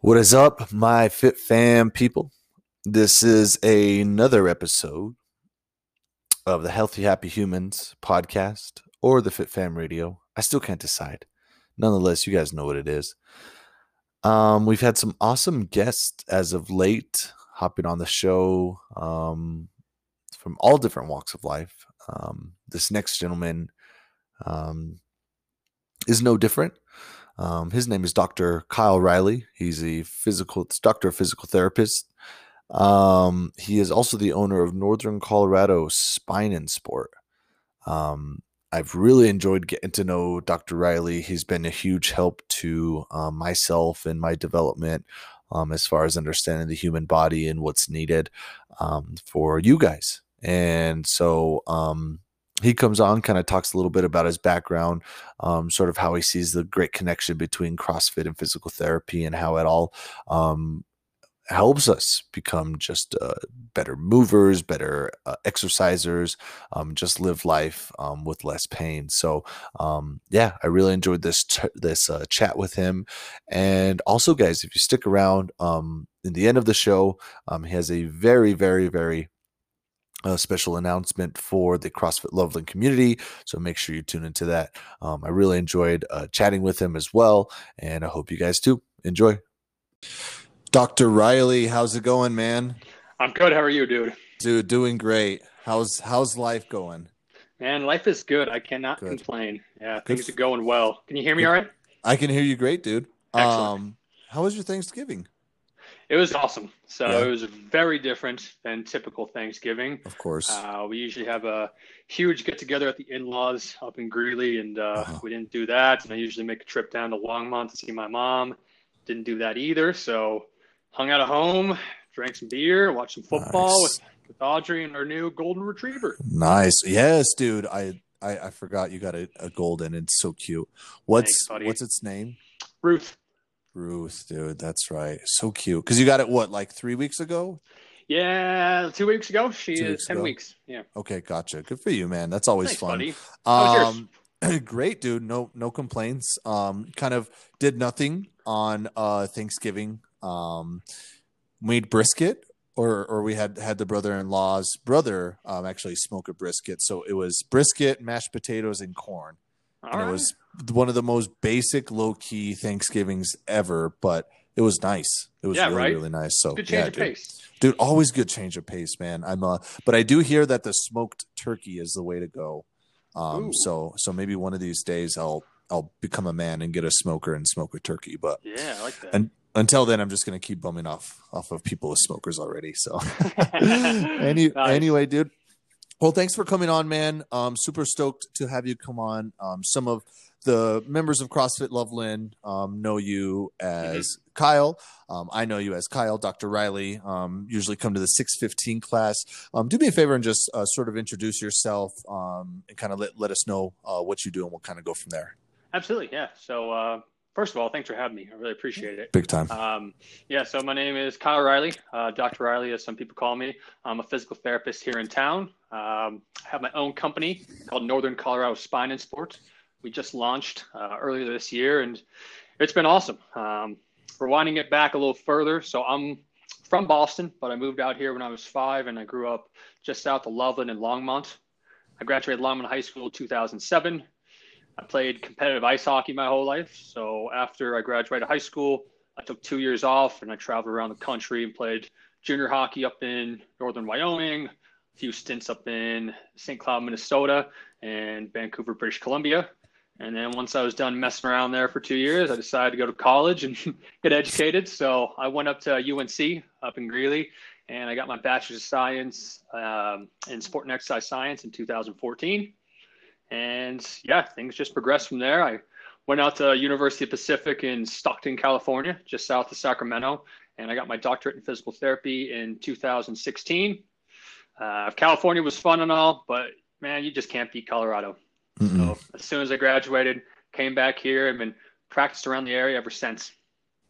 What is up, my Fit Fam people? This is another episode of the Healthy Happy Humans podcast or the Fit Fam Radio. I still can't decide. Nonetheless, you guys know what it is. Um, we've had some awesome guests as of late hopping on the show um, from all different walks of life. Um, this next gentleman um, is no different. Um, his name is Dr. Kyle Riley. He's a physical doctor physical therapist. Um, he is also the owner of Northern Colorado Spine and Sport. Um, I've really enjoyed getting to know Dr. Riley. He's been a huge help to um, myself and my development um, as far as understanding the human body and what's needed um, for you guys. And so, um, he comes on, kind of talks a little bit about his background, um, sort of how he sees the great connection between CrossFit and physical therapy, and how it all um, helps us become just uh, better movers, better uh, exercisers, um, just live life um, with less pain. So, um, yeah, I really enjoyed this ch- this uh, chat with him, and also, guys, if you stick around, um, in the end of the show, he has a very, very, very a special announcement for the CrossFit Loveland community. So make sure you tune into that. Um, I really enjoyed uh, chatting with him as well, and I hope you guys too enjoy. Dr. Riley, how's it going, man? I'm good. How are you, dude? Dude, doing great. How's how's life going? Man, life is good. I cannot good. complain. Yeah, good. things are going well. Can you hear me good. all right? I can hear you great, dude. Excellent. Um, how was your Thanksgiving? It was awesome. So yeah. it was very different than typical Thanksgiving. Of course. Uh, we usually have a huge get together at the in laws up in Greeley, and uh, uh-huh. we didn't do that. And I usually make a trip down to Longmont to see my mom. Didn't do that either. So hung out at home, drank some beer, watched some football nice. with, with Audrey and our new golden retriever. Nice. Yes, dude. I I, I forgot you got a, a golden. It's so cute. What's Thanks, what's its name? Ruth. Ruth, dude, that's right. So cute. Because you got it what, like three weeks ago? Yeah, two weeks ago. She two is weeks ten ago. weeks. Yeah. Okay, gotcha. Good for you, man. That's always Thanks, fun. Um, great, dude. No, no complaints. Um, kind of did nothing on uh Thanksgiving. Um, made brisket, or or we had had the brother-in-law's brother um actually smoke a brisket. So it was brisket, mashed potatoes, and corn. All and right. it was one of the most basic, low key Thanksgivings ever, but it was nice. It was yeah, really, right? really nice. So good change yeah, of dude. pace. Dude, always good change of pace, man. I'm uh but I do hear that the smoked turkey is the way to go. Um Ooh. so so maybe one of these days I'll I'll become a man and get a smoker and smoke a turkey. But yeah, I like that. And until then, I'm just gonna keep bumming off off of people with smokers already. So any nice. anyway, dude. Well, thanks for coming on, man. Um, super stoked to have you come on. Um, some of the members of CrossFit Loveland um, know you as mm-hmm. Kyle. Um, I know you as Kyle. Dr. Riley um, usually come to the 615 class. Um, do me a favor and just uh, sort of introduce yourself um, and kind of let, let us know uh, what you do and we'll kind of go from there. Absolutely. Yeah. So, uh, first of all, thanks for having me. I really appreciate it. Big time. Um, yeah. So, my name is Kyle Riley, uh, Dr. Riley, as some people call me. I'm a physical therapist here in town. I have my own company called Northern Colorado Spine and Sports we just launched uh, earlier this year, and it's been awesome. Um, we're winding it back a little further. So I'm from Boston, but I moved out here when I was five, and I grew up just south of Loveland and Longmont. I graduated Longmont High School 2007. I played competitive ice hockey my whole life. So after I graduated high school, I took two years off and I traveled around the country and played junior hockey up in northern Wyoming, a few stints up in St. Cloud, Minnesota, and Vancouver, British Columbia. And then once I was done messing around there for two years, I decided to go to college and get educated. So I went up to UNC up in Greeley and I got my bachelor's of science um, in sport and exercise science in 2014. And yeah, things just progressed from there. I went out to University of Pacific in Stockton, California, just south of Sacramento, and I got my doctorate in physical therapy in 2016. Uh, California was fun and all, but man, you just can't beat Colorado. Mm-mm. So as soon as I graduated, came back here and been practiced around the area ever since.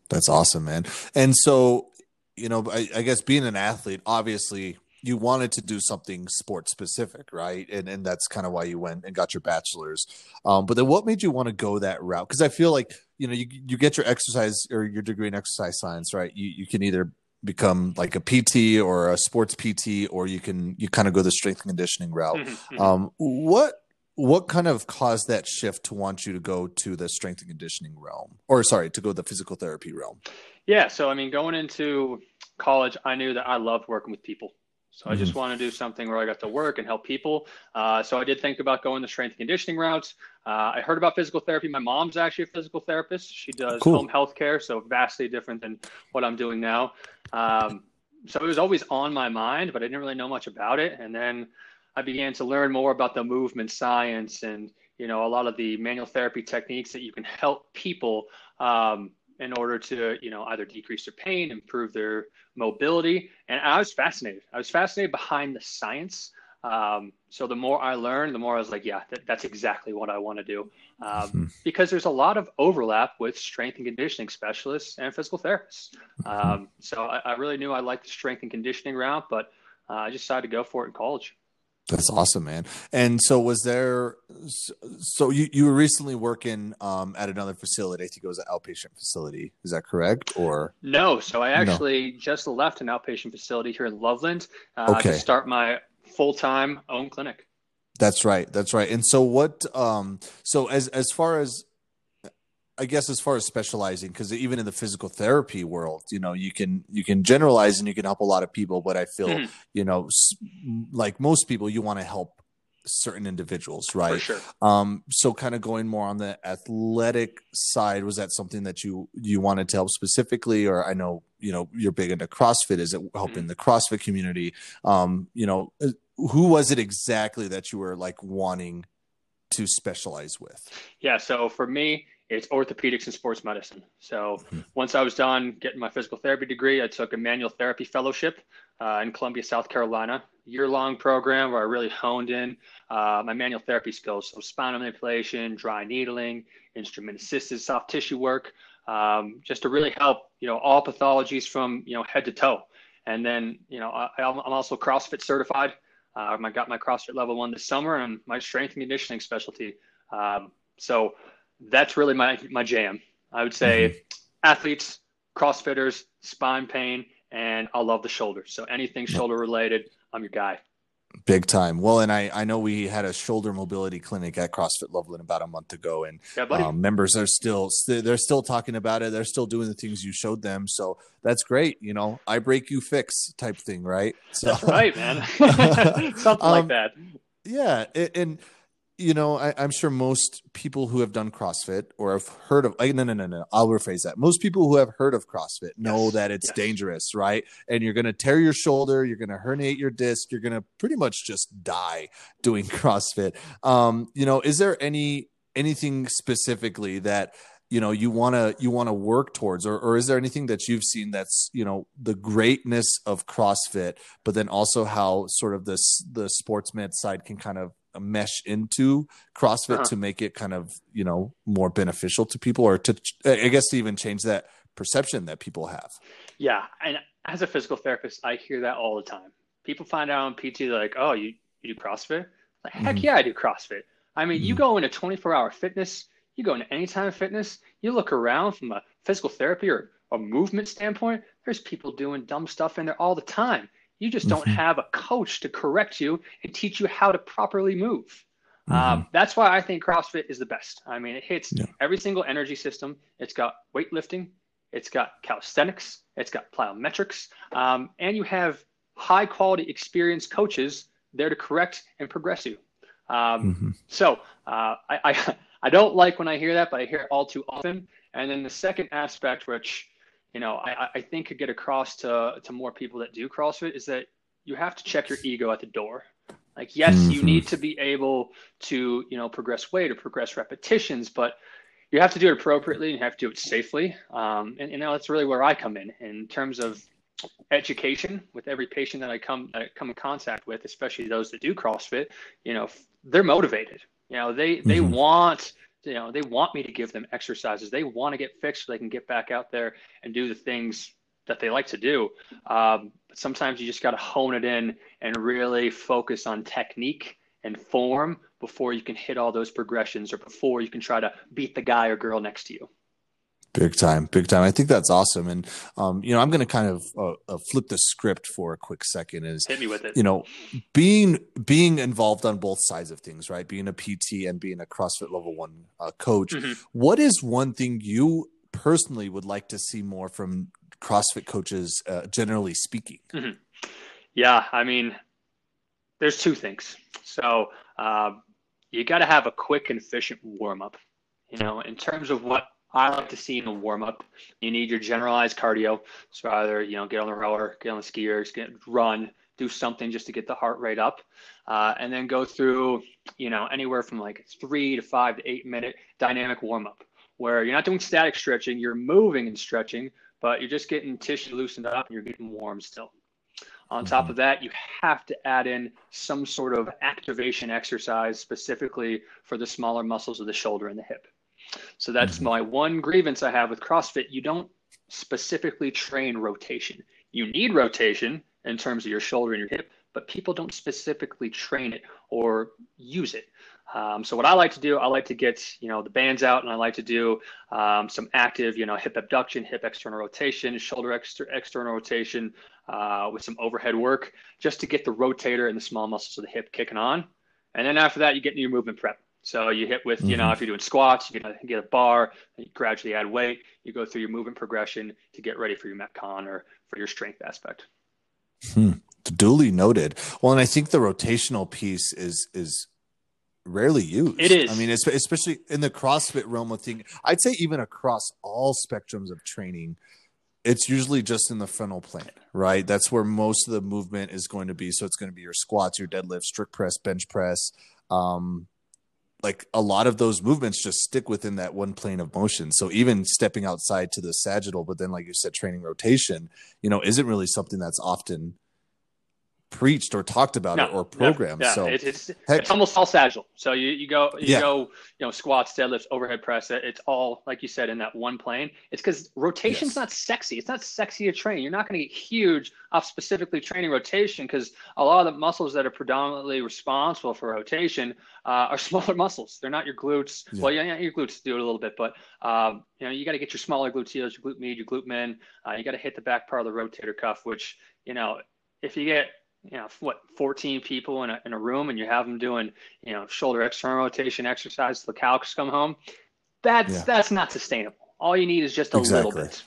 That's awesome, man. And so, you know, I, I guess being an athlete, obviously you wanted to do something sport specific, right? And and that's kind of why you went and got your bachelor's. Um, but then what made you want to go that route? Because I feel like you know you you get your exercise or your degree in exercise science, right? You you can either become like a PT or a sports PT, or you can you kind of go the strength and conditioning route. Mm-hmm. Um, what what kind of caused that shift to want you to go to the strength and conditioning realm, or sorry, to go the physical therapy realm? Yeah, so I mean, going into college, I knew that I loved working with people. So mm-hmm. I just mm-hmm. want to do something where I got to work and help people. Uh, so I did think about going the strength and conditioning routes. Uh, I heard about physical therapy. My mom's actually a physical therapist. She does cool. home health care, so vastly different than what I'm doing now. Um, so it was always on my mind, but I didn't really know much about it. And then I began to learn more about the movement science and you know a lot of the manual therapy techniques that you can help people um, in order to you know either decrease their pain improve their mobility. And i was fascinated. I was fascinated behind the science. Um, so the more i learned the more i was like yeah that, that's exactly what i want to do. Um, mm-hmm. because there's a lot of overlap with strength and conditioning specialists and physical therapists. Mm-hmm. um, so I, I, really knew i liked the strength and conditioning route but uh, i just decided to go for it in college that's awesome, man. And so, was there? So you you were recently working um, at another facility. I think it was an outpatient facility. Is that correct? Or no? So I actually no. just left an outpatient facility here in Loveland uh, okay. to start my full time own clinic. That's right. That's right. And so, what? Um, so as as far as I guess as far as specializing, because even in the physical therapy world, you know, you can you can generalize and you can help a lot of people, but I feel, mm-hmm. you know, like most people, you want to help certain individuals, right? For sure. Um, so kind of going more on the athletic side, was that something that you you wanted to help specifically, or I know you know you're big into CrossFit. Is it helping mm-hmm. the CrossFit community? Um, you know, uh, who was it exactly that you were like wanting to specialize with? Yeah. So for me it's orthopedics and sports medicine. So mm-hmm. once I was done getting my physical therapy degree, I took a manual therapy fellowship uh, in Columbia, South Carolina, year long program where I really honed in uh, my manual therapy skills. So spinal manipulation, dry needling, instrument assisted soft tissue work, um, just to really help, you know, all pathologies from, you know, head to toe. And then, you know, I, am also CrossFit certified. Uh, I got my CrossFit level one this summer and my strength and conditioning specialty. Um, so that's really my my jam. I would say mm-hmm. athletes, CrossFitters, spine pain, and I love the shoulders. So anything shoulder related, I'm your guy. Big time. Well, and I, I know we had a shoulder mobility clinic at CrossFit Loveland about a month ago, and yeah, um, members are still they're still talking about it. They're still doing the things you showed them, so that's great. You know, I break you fix type thing, right? So, that's right, man. Something um, like that. Yeah, and you know, I, am sure most people who have done CrossFit or have heard of, I no, no, no, no, I'll rephrase that. Most people who have heard of CrossFit know yes. that it's yes. dangerous, right? And you're going to tear your shoulder, you're going to herniate your disc, you're going to pretty much just die doing CrossFit. Um, you know, is there any anything specifically that you know you want to you want to work towards or, or is there anything that you've seen that's you know the greatness of crossfit but then also how sort of this the sports med side can kind of mesh into CrossFit uh-huh. to make it kind of you know more beneficial to people, or to I guess to even change that perception that people have. Yeah, and as a physical therapist, I hear that all the time. People find out on PT, they're like, "Oh, you you do CrossFit?" Like, heck mm-hmm. yeah, I do CrossFit. I mean, mm-hmm. you go into 24 hour fitness, you go into anytime fitness, you look around from a physical therapy or a movement standpoint, there's people doing dumb stuff in there all the time. You just don't mm-hmm. have a coach to correct you and teach you how to properly move. Mm-hmm. Um, that's why I think CrossFit is the best. I mean, it hits yeah. every single energy system. It's got weightlifting, it's got calisthenics, it's got plyometrics, um, and you have high quality, experienced coaches there to correct and progress you. Um, mm-hmm. So uh, I, I I don't like when I hear that, but I hear it all too often. And then the second aspect, which you know, I, I think could get across to, to more people that do CrossFit is that you have to check your ego at the door. Like, yes, mm-hmm. you need to be able to, you know, progress weight or progress repetitions, but you have to do it appropriately and you have to do it safely. Um, and, you know, that's really where I come in in terms of education with every patient that I come I come in contact with, especially those that do CrossFit. You know, they're motivated. You know, they they mm-hmm. want you know they want me to give them exercises. They want to get fixed so they can get back out there and do the things that they like to do. Um, but sometimes you just got to hone it in and really focus on technique and form before you can hit all those progressions or before you can try to beat the guy or girl next to you Big time, big time. I think that's awesome, and um, you know, I'm going to kind of uh, uh, flip the script for a quick second. Is hit me with it. You know, being being involved on both sides of things, right? Being a PT and being a CrossFit Level One uh, coach. Mm-hmm. What is one thing you personally would like to see more from CrossFit coaches, uh, generally speaking? Mm-hmm. Yeah, I mean, there's two things. So uh, you got to have a quick and efficient warm up. You know, in terms of what I like to see in a warm up, you need your generalized cardio. So either you know get on the rower, get on the SkiErgs, get run, do something just to get the heart rate up, uh, and then go through you know anywhere from like three to five to eight minute dynamic warm up where you're not doing static stretching, you're moving and stretching, but you're just getting tissue loosened up and you're getting warm still. On top mm-hmm. of that, you have to add in some sort of activation exercise specifically for the smaller muscles of the shoulder and the hip. So that's mm-hmm. my one grievance I have with CrossFit. You don't specifically train rotation. You need rotation in terms of your shoulder and your hip, but people don't specifically train it or use it. Um, so what I like to do, I like to get you know the bands out, and I like to do um, some active, you know, hip abduction, hip external rotation, shoulder exter- external rotation, uh, with some overhead work, just to get the rotator and the small muscles of the hip kicking on. And then after that, you get into your movement prep. So you hit with, mm-hmm. you know, mm-hmm. if you're doing squats, you get, get a bar, you gradually add weight. You go through your movement progression to get ready for your metcon or for your strength aspect. Hmm. Duly noted. Well, and I think the rotational piece is is rarely used. It is. I mean, especially in the CrossFit realm of thing. I'd say even across all spectrums of training, it's usually just in the frontal plane, right? That's where most of the movement is going to be. So it's going to be your squats, your deadlift, strict press, bench press. Um, like a lot of those movements just stick within that one plane of motion. So even stepping outside to the sagittal, but then like you said, training rotation, you know, isn't really something that's often preached or talked about no, it or programmed. No. So it's it's, it's, almost all sagittal. So you, you go you yeah. go you know squats, deadlifts, overhead press. It's all like you said in that one plane. It's because rotation's yes. not sexy. It's not sexy to train. You're not going to get huge off specifically training rotation because a lot of the muscles that are predominantly responsible for rotation uh, are smaller muscles. They're not your glutes. Yeah. Well, yeah, your glutes do it a little bit, but um, you know you got to get your smaller gluteals, your glute med, your glute min. Uh, you got to hit the back part of the rotator cuff, which you know if you get you know what 14 people in a, in a room and you have them doing you know shoulder external rotation exercise the calcs come home that's yeah. that's not sustainable all you need is just a exactly. little bit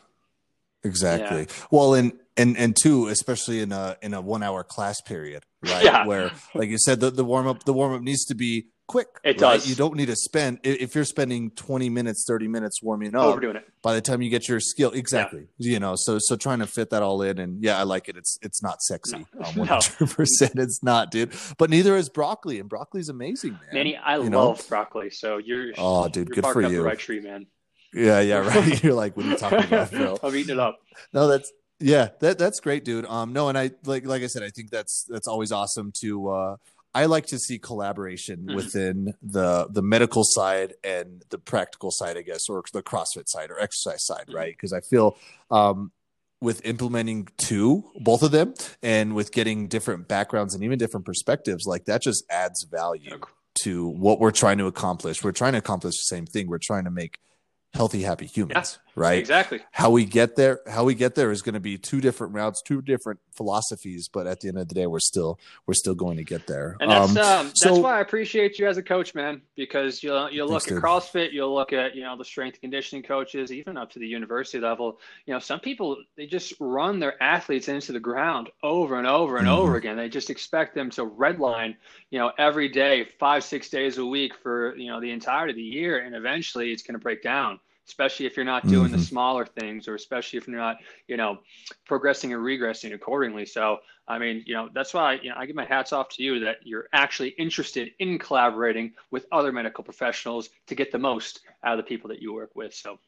exactly yeah. well and and and two especially in a in a one hour class period right yeah. where like you said the, the warm up the warm up needs to be quick. It right? does. You don't need to spend if you're spending 20 minutes, 30 minutes warming up. Overdoing it. By the time you get your skill, exactly. Yeah. You know, so so trying to fit that all in, and yeah, I like it. It's it's not sexy. Um, 100. percent It's not, dude. But neither is broccoli, and broccoli's amazing, man. Manny, I you love know? broccoli. So you're oh, dude, you're good for you. right tree, man. Yeah, yeah, right. You're like, what are you talking about, bro? I'm eating it up. No, that's yeah, that that's great, dude. Um, no, and I like like I said, I think that's that's always awesome to uh I like to see collaboration mm-hmm. within the the medical side and the practical side, I guess, or the CrossFit side or exercise side, mm-hmm. right? Because I feel um, with implementing two, both of them, and with getting different backgrounds and even different perspectives, like that just adds value okay. to what we're trying to accomplish. We're trying to accomplish the same thing. We're trying to make healthy happy humans yeah, right? Exactly. How we get there how we get there is going to be two different routes two different philosophies but at the end of the day we're still we're still going to get there. And that's um, um so, that's why i appreciate you as a coach man because you'll you'll look at dude. crossfit you'll look at you know the strength conditioning coaches even up to the university level. You know some people they just run their athletes into the ground over and over and mm-hmm. over again. They just expect them to redline you know every day five six days a week for you know the entirety of the year and eventually it's going to break down especially if you're not doing mm-hmm. the smaller things or especially if you're not you know progressing and regressing accordingly so i mean you know that's why you know i give my hats off to you that you're actually interested in collaborating with other medical professionals to get the most out of the people that you work with so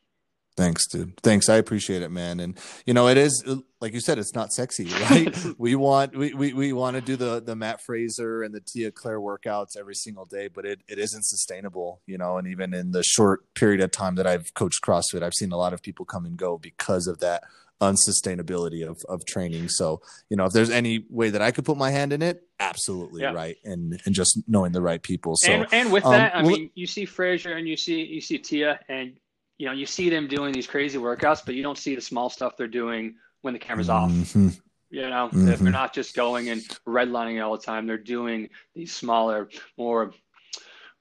Thanks, dude. Thanks. I appreciate it, man. And you know, it is like you said, it's not sexy, right? we want we, we, we want to do the the Matt Fraser and the Tia-Clair workouts every single day, but it, it isn't sustainable, you know, and even in the short period of time that I've coached CrossFit, I've seen a lot of people come and go because of that unsustainability of of training. So, you know, if there's any way that I could put my hand in it, absolutely yeah. right. And and just knowing the right people. So and, and with that, um, I mean, you see Fraser and you see you see Tia and you know, you see them doing these crazy workouts, but you don't see the small stuff they're doing when the camera's off. Mm-hmm. You know, Mhm. if they're not just going and redlining all the time, they're doing these smaller, more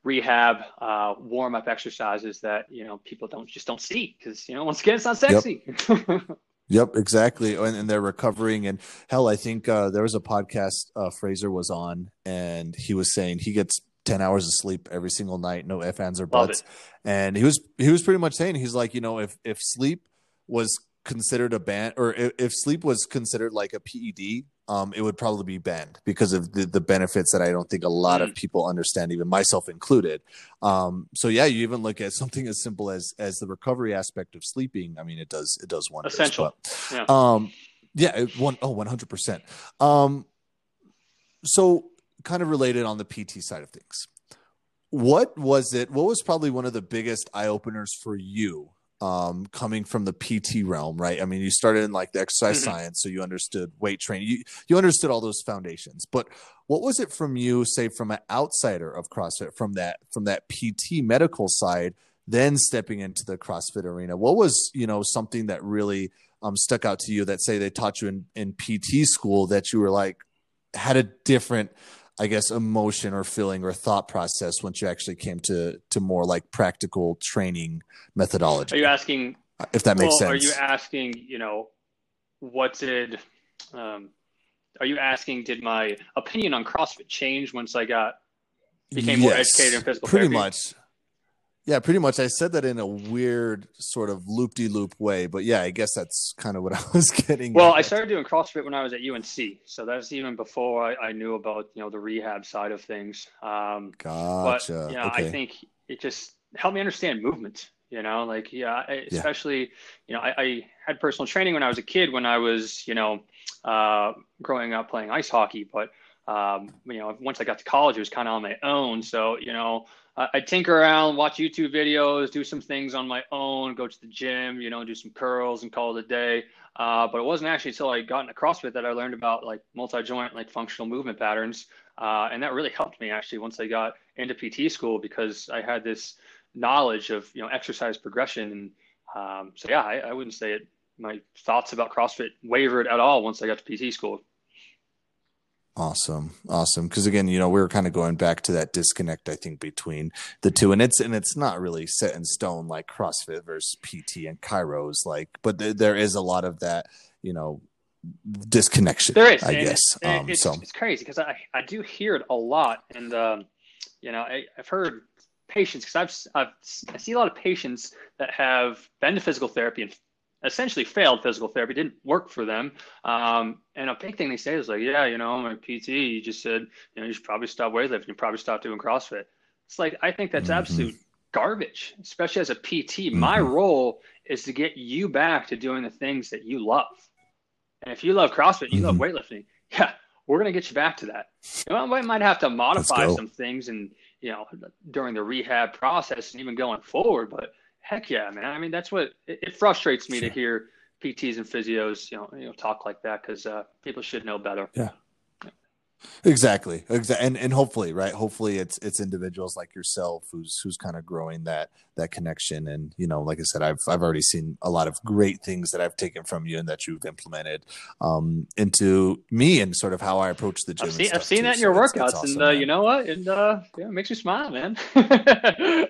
rehab, uh, warm up exercises that you know people don't just don't see because you know once again it's not sexy. Yep, exactly. And, and they're recovering. And hell, I think uh, there was a podcast uh, Fraser was on, and he was saying he gets ten hours of sleep every single night, no ifs, ands, or buts. And he was he was pretty much saying he's like, you know, if if sleep was considered a ban, or if, if sleep was considered like a PED, um, it would probably be banned because of the, the benefits that I don't think a lot of people understand, even myself included. Um, so yeah, you even look at something as simple as as the recovery aspect of sleeping. I mean, it does it does wonders. Essential. But, Yeah. um, yeah, it, one oh one hundred percent. Um, so kind of related on the PT side of things. What was it? What was probably one of the biggest eye openers for you? Um, coming from the PT realm, right? I mean, you started in like the exercise Mhm. science, so you understood weight training. You you understood all those foundations. But what was it from you, say, from an outsider of CrossFit, from that from that PT medical side, then stepping into the CrossFit arena? What was you know something that really um, stuck out to you that say they taught you in in PT school that you were like had a different I guess emotion or feeling or thought process once you actually came to to more like practical training methodology. Are you asking? if that makes well, sense. Are you asking? You know, what did? Um, are you asking? Did my opinion on CrossFit change once I got became more educated in physical pretty therapy? much. Yeah, pretty much. I said that in a weird sort of loop de loop way, but yeah, I guess that's kind of what I was getting. Well, at. I started doing CrossFit when I was at UNC, so that's even before I, I knew about you know the rehab side of things. Um, Gotcha. But yeah, okay. I think it just helped me understand movement. You know, like yeah, I, Yeah. especially you know I, I had personal training when I was a kid when I was you know uh, growing up playing ice hockey, but um, you know once I got to college, it was kind of on my own. So you know I, I tinker around, watch YouTube videos, do some things on my own, go to the gym, you know, do some curls and call it a day. Uh, but it wasn't actually until I got into CrossFit that I learned about like multi-joint, like functional movement patterns. Uh, and that really helped me actually once I got into PT school because I had this knowledge of, you know, exercise progression. And um, so, yeah, I, I wouldn't say it, my thoughts about CrossFit wavered at all once I got to PT school. Awesome. Awesome. Because again, you know, we were kind of going back to that disconnect, I think, between the two. And it's and it's not really set in stone like CrossFit versus PT and chiros, like, but there, there is a lot of that, you know, disconnection. There is, I guess. it- Um, it's, so it's crazy because I, I do hear it a lot, and um, you know I, I've heard patients because I've, I've I see a lot of patients that have been to physical therapy and essentially failed physical therapy, didn't work for them, um, and a big thing they say is like, yeah, you know, my PT you just said you know you should probably stop weightlifting, you probably stop doing CrossFit. It's like I think that's Mhm. absolute garbage, especially as a PT. My Mhm. role is to get you back to doing the things that you love. And if you love CrossFit, you love Mhm. weightlifting, yeah, we're gonna get you back to that. You know, we might have to modify some things and you know during the rehab process and even going forward, but heck yeah, man. I mean, that's what it, it frustrates me to hear PTs and physios, you know, you know, talk like that because uh, people should know better. Exactly. Exactly. And and hopefully, right? Hopefully it's it's individuals like yourself who's who's kind of growing that that connection. And, you know, like I said, I've I've already seen a lot of great things that I've taken from you and that you've implemented um into me and sort of how I approach the gym. I've seen, I've seen that in your it's- workouts, it's awesome, and uh, you know what? And uh, yeah, it makes me smile, man.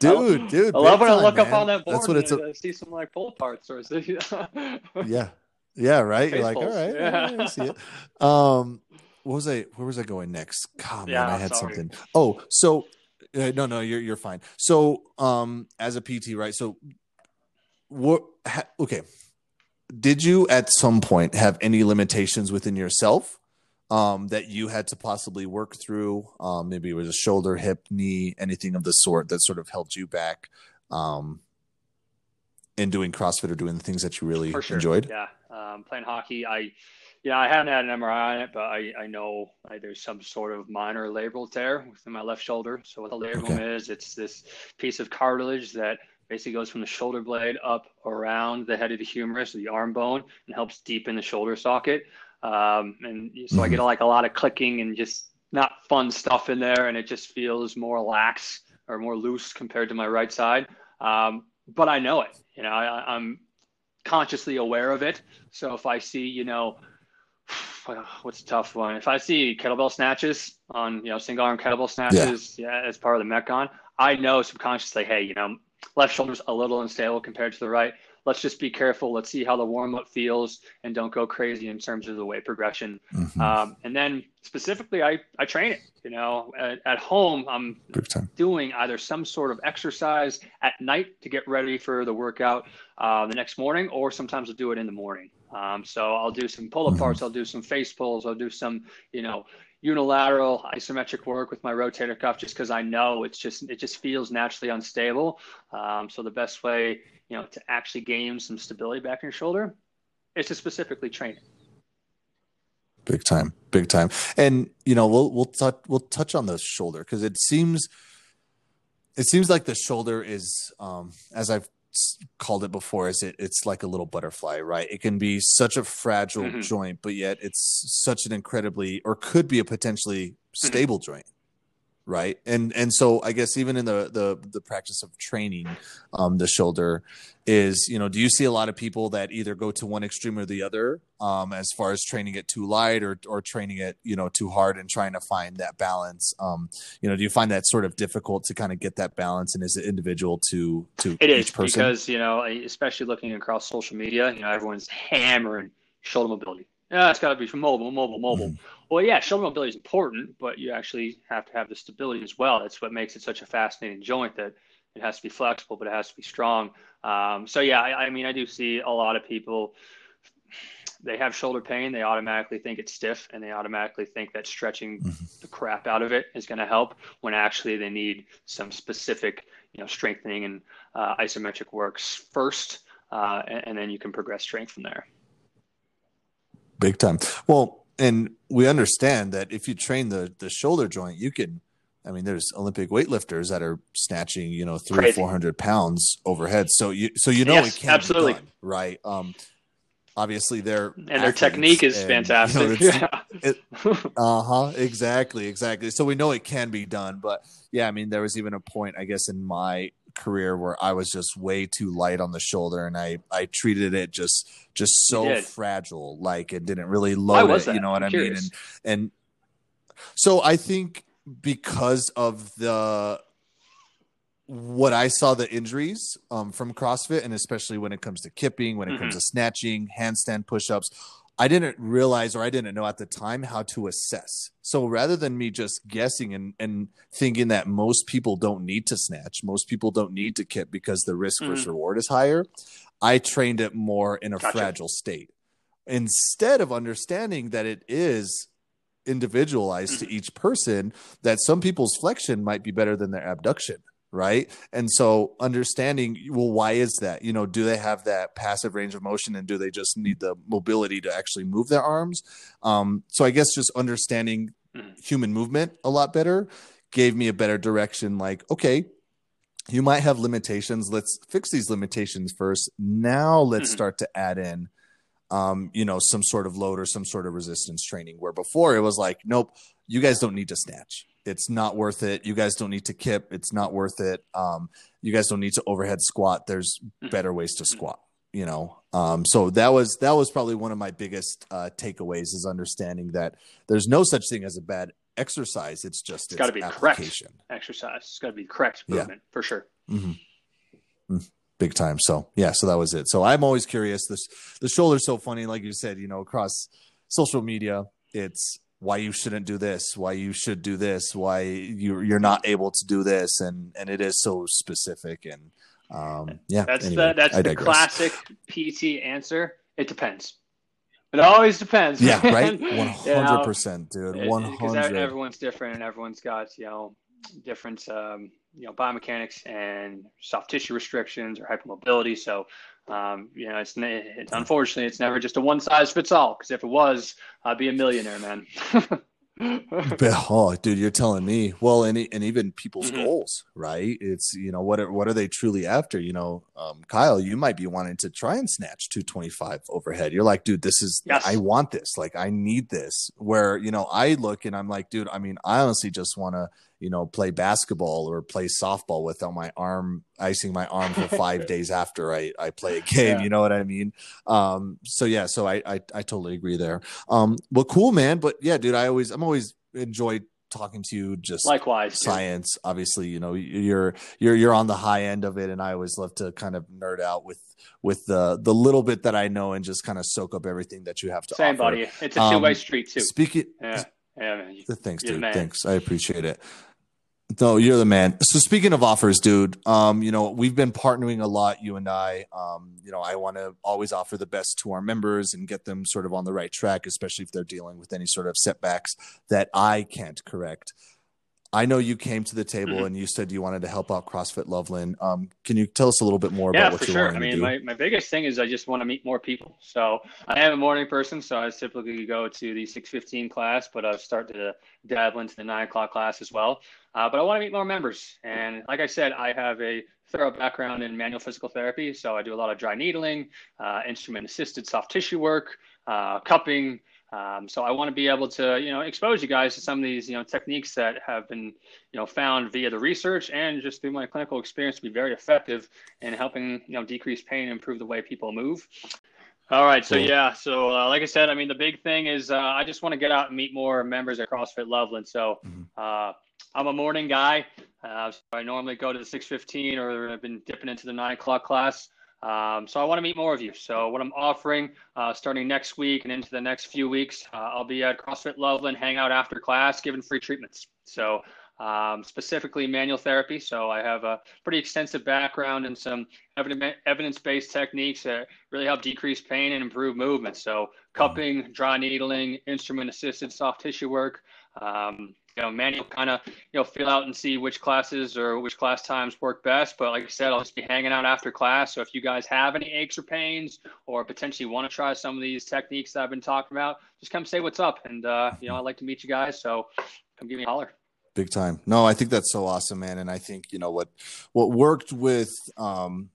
Dude, dude, I love when I look up on that board That's what and it's I see some like pull parts or yeah. Yeah, right. You're like, all right, Yeah. yeah. I see it. Um what was I where was I going next? God, man, Yeah, I had sorry. something. Oh, so uh, no, no, you're you're fine. So, um, as a PT, right? So, what? Ha, okay, did you at some point have any limitations within yourself um, that you had to possibly work through? Um, maybe it was a shoulder, hip, knee, anything of the sort that sort of held you back um, in doing CrossFit or doing the things that you really sure. enjoyed? Yeah. Um, playing hockey, I, yeah, I haven't had an MRI on it, but I, I know I, there's some sort of minor labral tear within my left shoulder. So what the labrum Okay. is, it's this piece of cartilage that basically goes from the shoulder blade up around the head of the humerus, the arm bone, and helps deepen the shoulder socket. Um, and so I Mhm. get like a lot of clicking and just not fun stuff in there, and it just feels more lax or more loose compared to my right side. Um, but I know it. You know, I, I'm consciously aware of it. So if I see, you know, what's a tough one? If I see kettlebell snatches on, you know, single arm kettlebell snatches, yeah, yeah as part of the Metcon, I know subconsciously, hey, you know, left shoulder's a little unstable compared to the right let's just be careful. Let's see how the warm up feels and don't go crazy in terms of the weight progression. Mm-hmm. Um, and then specifically, I, I train it. You know, at, at home, I'm doing either some sort of exercise at night to get ready for the workout uh, the next morning, or sometimes I'll do it in the morning. Um, so I'll do some pull aparts, mm-hmm. I'll do some face pulls, I'll do some, you know, unilateral isometric work with my rotator cuff just because I know it's just it just feels naturally unstable. Um, so the best way you know, to actually gain some stability back in your shoulder is to specifically train it. Big time, big time. And you know, we'll we'll touch we'll touch on the shoulder because it seems it seems like the shoulder is um as I've called it before is it it's like a little butterfly right it can be such a fragile mm-hmm. joint but yet it's such an incredibly or could be a potentially mm-hmm. stable mm-hmm. joint right and and so i guess even in the the the practice of training um the shoulder is you know do you see a lot of people that either go to one extreme or the other um as far as training it too light or or training it you know too hard and trying to find that balance um you know do you find that sort of difficult to kind of get that balance and is it individual to to it each is person? because you know especially looking across social media you know everyone's hammering shoulder mobility yeah, it's got to be from mobile, mobile, mobile. Mm. Well, yeah, shoulder mobility is important, but you actually have to have the stability as well. That's what makes it such a fascinating joint that it has to be flexible, but it has to be strong. Um, so yeah, I, I, mean, I do see a lot of people. They have shoulder pain. They automatically think it's stiff, and they automatically think that stretching mm-hmm. the crap out of it is going to help. When actually they need some specific, you know, strengthening and uh, isometric works first, uh, and, and then you can progress strength from there. Big time. Well, and we understand that if you train the the shoulder joint, you can. I mean, there's Olympic weightlifters that are snatching, you know, three or four hundred pounds overhead. So you, so you know, yes, it can absolutely done, right. Um, obviously they're and their technique is and, fantastic. You know, yeah. uh huh. Exactly. Exactly. So we know it can be done, but yeah, I mean, there was even a point, I guess, in my career where I was just way too light on the shoulder and I I treated it just just so fragile like it didn't really load it, you know what I'm i mean? and and so I think because of the what I saw the injuries um, from CrossFit and especially when it comes to kipping when it mm-hmm. comes to snatching handstand push-ups I didn't realize or I didn't know at the time how to assess. So rather than me just guessing and, and thinking that most people don't need to snatch, most people don't need to kip because the risk versus mm-hmm. reward is higher, I trained it more in a gotcha. fragile state. Instead of understanding that it is individualized mm-hmm. to each person, that some people's flexion might be better than their abduction right? And so understanding well why is that? You know do they have that passive range of motion and do they just need the mobility to actually move their arms? Um, so i guess just understanding mm-hmm. human movement a lot better gave me a better direction like okay you might have limitations. Let's fix these limitations first. Now let's mm-hmm. start to add in um, you know some sort of load or some sort of resistance training where before it was like nope you guys don't need to snatch it's not worth it. You guys don't need to kip. It's not worth it. Um, you guys don't need to overhead squat. There's better ways to squat. You know, um, so that was that was probably one of my biggest uh, takeaways is understanding that there's no such thing as a bad exercise. It's just it's, got to be correct exercise. It's got to be correct movement yeah. for sure. Mm-hmm. mm-hmm. Big time. So yeah, so that was it. So I'm always curious. This the shoulder's so funny, like you said. You know, across social media, it's why you shouldn't do this, why you should do this, why you you're not able to do this, and and it is so specific and um, yeah. That's anyway, the that's the classic PT answer. It depends. It always depends. Yeah, right. One hundred percent, dude. One hundred. Everyone's different, and everyone's got you know different um, you know biomechanics and soft tissue restrictions or hypermobility. So um, you know, it's, it's unfortunately it's never just a one size fits all. Because if it was, I'd be a millionaire, man. oh, dude, you're telling me. Well, and and even people's mm-hmm. goals, right? It's you know what are, what are they truly after? You know, um, Kyle, you might be wanting to try and snatch 225 overhead. You're like, dude, this is yes. I want this. Like, I need this. Where you know, I look and I'm like, dude, I mean, I honestly just want to you know, play basketball or play softball without my arm icing my arm for five days after I, I play a game. Yeah. You know what I mean? Um, so yeah, so I, I, I totally agree there. Um, well, cool, man. But yeah, dude, I always, I'm always enjoyed talking to you just likewise science too. obviously you know you're you're you're on the high end of it and i always love to kind of nerd out with with the the little bit that i know and just kind of soak up everything that you have to same offer. buddy it's a two-way um, street too speaking yeah yeah man. thanks dude thanks i appreciate it no, you're the man. So speaking of offers, dude, um, you know, we've been partnering a lot, you and I. Um, you know, I want to always offer the best to our members and get them sort of on the right track, especially if they're dealing with any sort of setbacks that I can't correct. I know you came to the table mm-hmm. and you said you wanted to help out CrossFit Loveland. Um, can you tell us a little bit more yeah, about what for you're sure. I mean. My, my biggest thing is I just want to meet more people. So I am a morning person, so I typically go to the 615 class, but I've started to dabble into the nine o'clock class as well. Uh, but I want to meet more members. And like I said, I have a thorough background in manual physical therapy. So I do a lot of dry needling, uh, instrument assisted soft tissue work, uh, cupping, um, so I want to be able to, you know, expose you guys to some of these, you know, techniques that have been, you know, found via the research and just through my clinical experience to be very effective in helping, you know, decrease pain and improve the way people move. All right. So, yeah. So, uh, like I said, I mean, the big thing is uh, I just want to get out and meet more members at CrossFit Loveland. So, mm-hmm. uh, I'm a morning guy. Uh, so I normally go to the 615 or I've been dipping into the nine o'clock class. Um, so I want to meet more of you. So what I'm offering uh, starting next week and into the next few weeks, uh, I'll be at CrossFit Loveland, hang out after class, giving free treatments. So um, specifically manual therapy. So I have a pretty extensive background in some evidence-based techniques that really help decrease pain and improve movement. So cupping, dry needling, instrument-assisted soft tissue work. Um, you know, manual kind of, you know, feel out and see which classes or which class times work best. But like I said, I'll just be hanging out after class. So if you guys have any aches or pains or potentially want to try some of these techniques that I've been talking about, just come say what's up. And, uh, you know, I'd like to meet you guys. So come give me a holler. Big time. No, I think that's so awesome, man. And I think, you know, what, what worked with, um,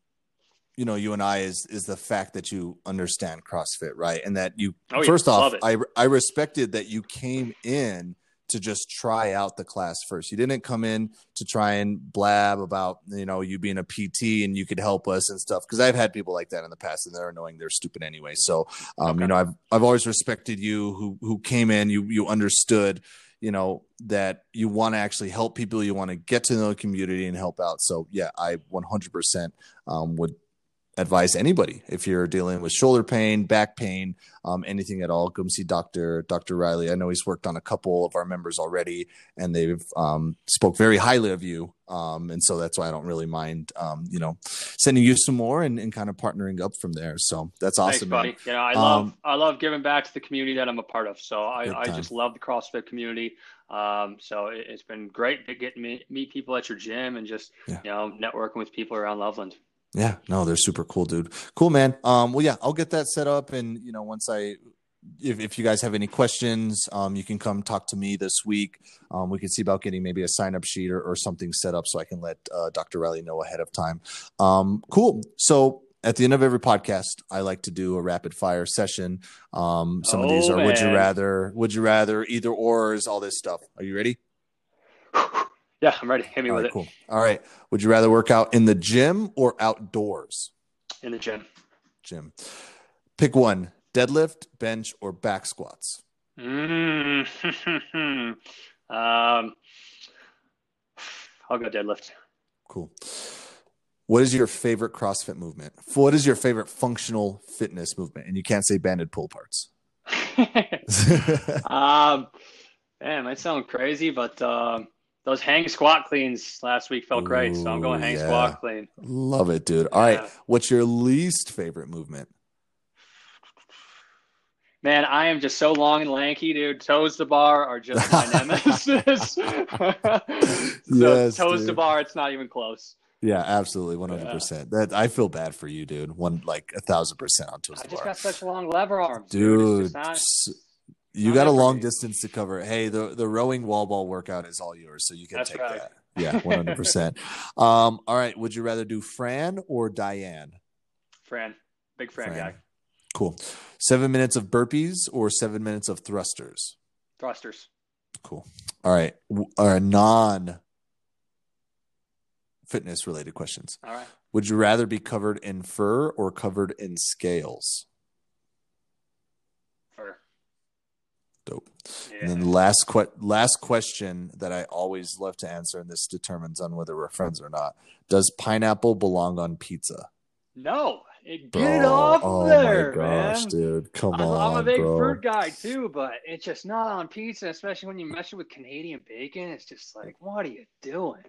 you know you and I is is the fact that you understand CrossFit, right? And that you oh, yeah. first off, I I respected that you came in to just try out the class first. You didn't come in to try and blab about, you know, you being a PT and you could help us and stuff. Cause I've had people like that in the past and they're annoying. They're stupid anyway. So, um, okay. you know, I've, I've always respected you who, who came in, you, you understood, you know, that you want to actually help people. You want to get to know the community and help out. So yeah, I 100% um, would advise anybody if you're dealing with shoulder pain, back pain, um, anything at all. Come see Doctor Doctor Riley. I know he's worked on a couple of our members already, and they've um, spoke very highly of you. Um, and so that's why I don't really mind, um, you know, sending you some more and, and, kind of partnering up from there. So that's awesome, Thanks, buddy. Yeah, I love um, I love giving back to the community that I'm a part of. So I, I just love the CrossFit community. Um, so it, has been great to get me meet people at your gym and just yeah. you know networking with people around Loveland. Yeah, no, they're super cool, dude. Cool, man. Um, well, yeah, I'll get that set up, and you know, once I, if, if you guys have any questions, um, you can come talk to me this week. Um, we can see about getting maybe a sign up sheet or, or something set up so I can let uh, Dr. Riley know ahead of time. Um, cool. So at the end of every podcast, I like to do a rapid fire session. Um, some oh, of these are man. would you rather, would you rather, either ors, all this stuff. Are you ready? Yeah, I'm ready. Hit me All with right, it. Cool. All right. Would you rather work out in the gym or outdoors? In the gym. Gym. Pick one: deadlift, bench, or back squats. Mm. um, I'll go deadlift. Cool. What is your favorite CrossFit movement? What is your favorite functional fitness movement? And you can't say banded pull parts. um, man, it might sound crazy, but um, those hang squat cleans last week felt Ooh, great, so I'm going hang yeah. squat clean. Love it, dude. All yeah. right, what's your least favorite movement? Man, I am just so long and lanky, dude. Toes to bar are just my nemesis. so yes, toes dude. to bar, it's not even close. Yeah, absolutely, one hundred percent. That I feel bad for you, dude. One like a thousand percent on toes. I just bar. got such long lever arms, dude. dude you got a long distance to cover. Hey, the the rowing wall ball workout is all yours, so you can That's take right. that. Yeah, one hundred percent. Um, all right. Would you rather do Fran or Diane? Fran, big Fran, Fran, guy. Cool. Seven minutes of burpees or seven minutes of thrusters? Thrusters. Cool. All right. Our non fitness related questions. All right. Would you rather be covered in fur or covered in scales? For Dope. yeah. And then the last que- last question that I always love to answer, and this determines on whether we're friends or not. Does pineapple belong on pizza? no, it, get Bro, it off oh there, my gosh, man. dude. Come I'm, on, I'm a big bro. fruit guy too, but it's just not on pizza, especially when you mess it with Canadian bacon. It's just like, what are you doing?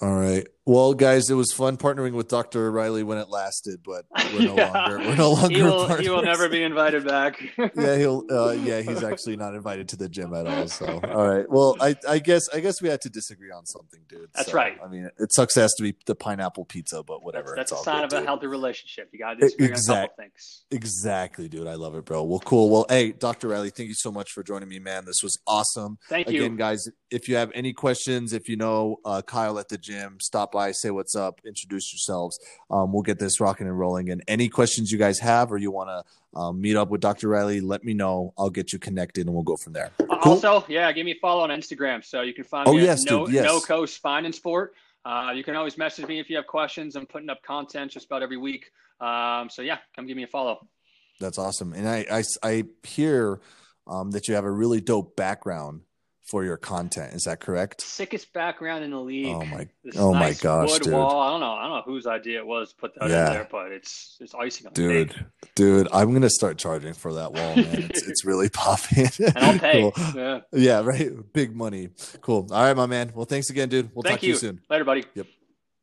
All right. Well, guys, it was fun partnering with Dr. Riley when it lasted, but we're no Yeah. longer we're no longer He will, partners. he will never be invited back. yeah, he'll uh yeah, he's actually not invited to the gym at all. So all right. Well, I I guess I guess we had to disagree on something, dude. That's So, right. I mean, it sucks it has to be the pineapple pizza, but whatever. That's, that's a sign good, of a dude. healthy relationship. You got to disagree on a couple things. Exactly, dude. I love it, bro. Well, cool. Well, hey, Dr. Riley, thank you so much for joining me, man. This was awesome. Thank you. Again, guys, if you have any questions, if you know uh, Kyle at the gym, stop by, say what's up, introduce yourselves. Um, we'll get this rocking and rolling. And any questions you guys have, or you want to um, meet up with Dr. Riley, let me know. I'll get you connected, and we'll go from there. Uh, Cool. Also, yeah, give me a follow on Instagram so you can find Oh, me yes, at no, dude, yes. no Coast Spine and Sport. Uh, you can always message me if you have questions. I'm putting up content just about every week. Um, so yeah, come give me a follow. That's awesome. And I I, I hear um, that you have a really dope background for your content. Is that correct? Sickest background in the league. Oh my This oh my nice gosh, wood dude. wall. I don't know. I don't know whose idea it was to put that Yeah. in there, but it's it's icing on the cake. Dude, dude, I'm gonna start charging for that wall, man. It's it's really popping. And I'll pay. Cool. Yeah. Yeah, right. Big money. Cool. All right, my man. Well, thanks again, dude. We'll Thank talk to you you. soon. Later, buddy. Yep.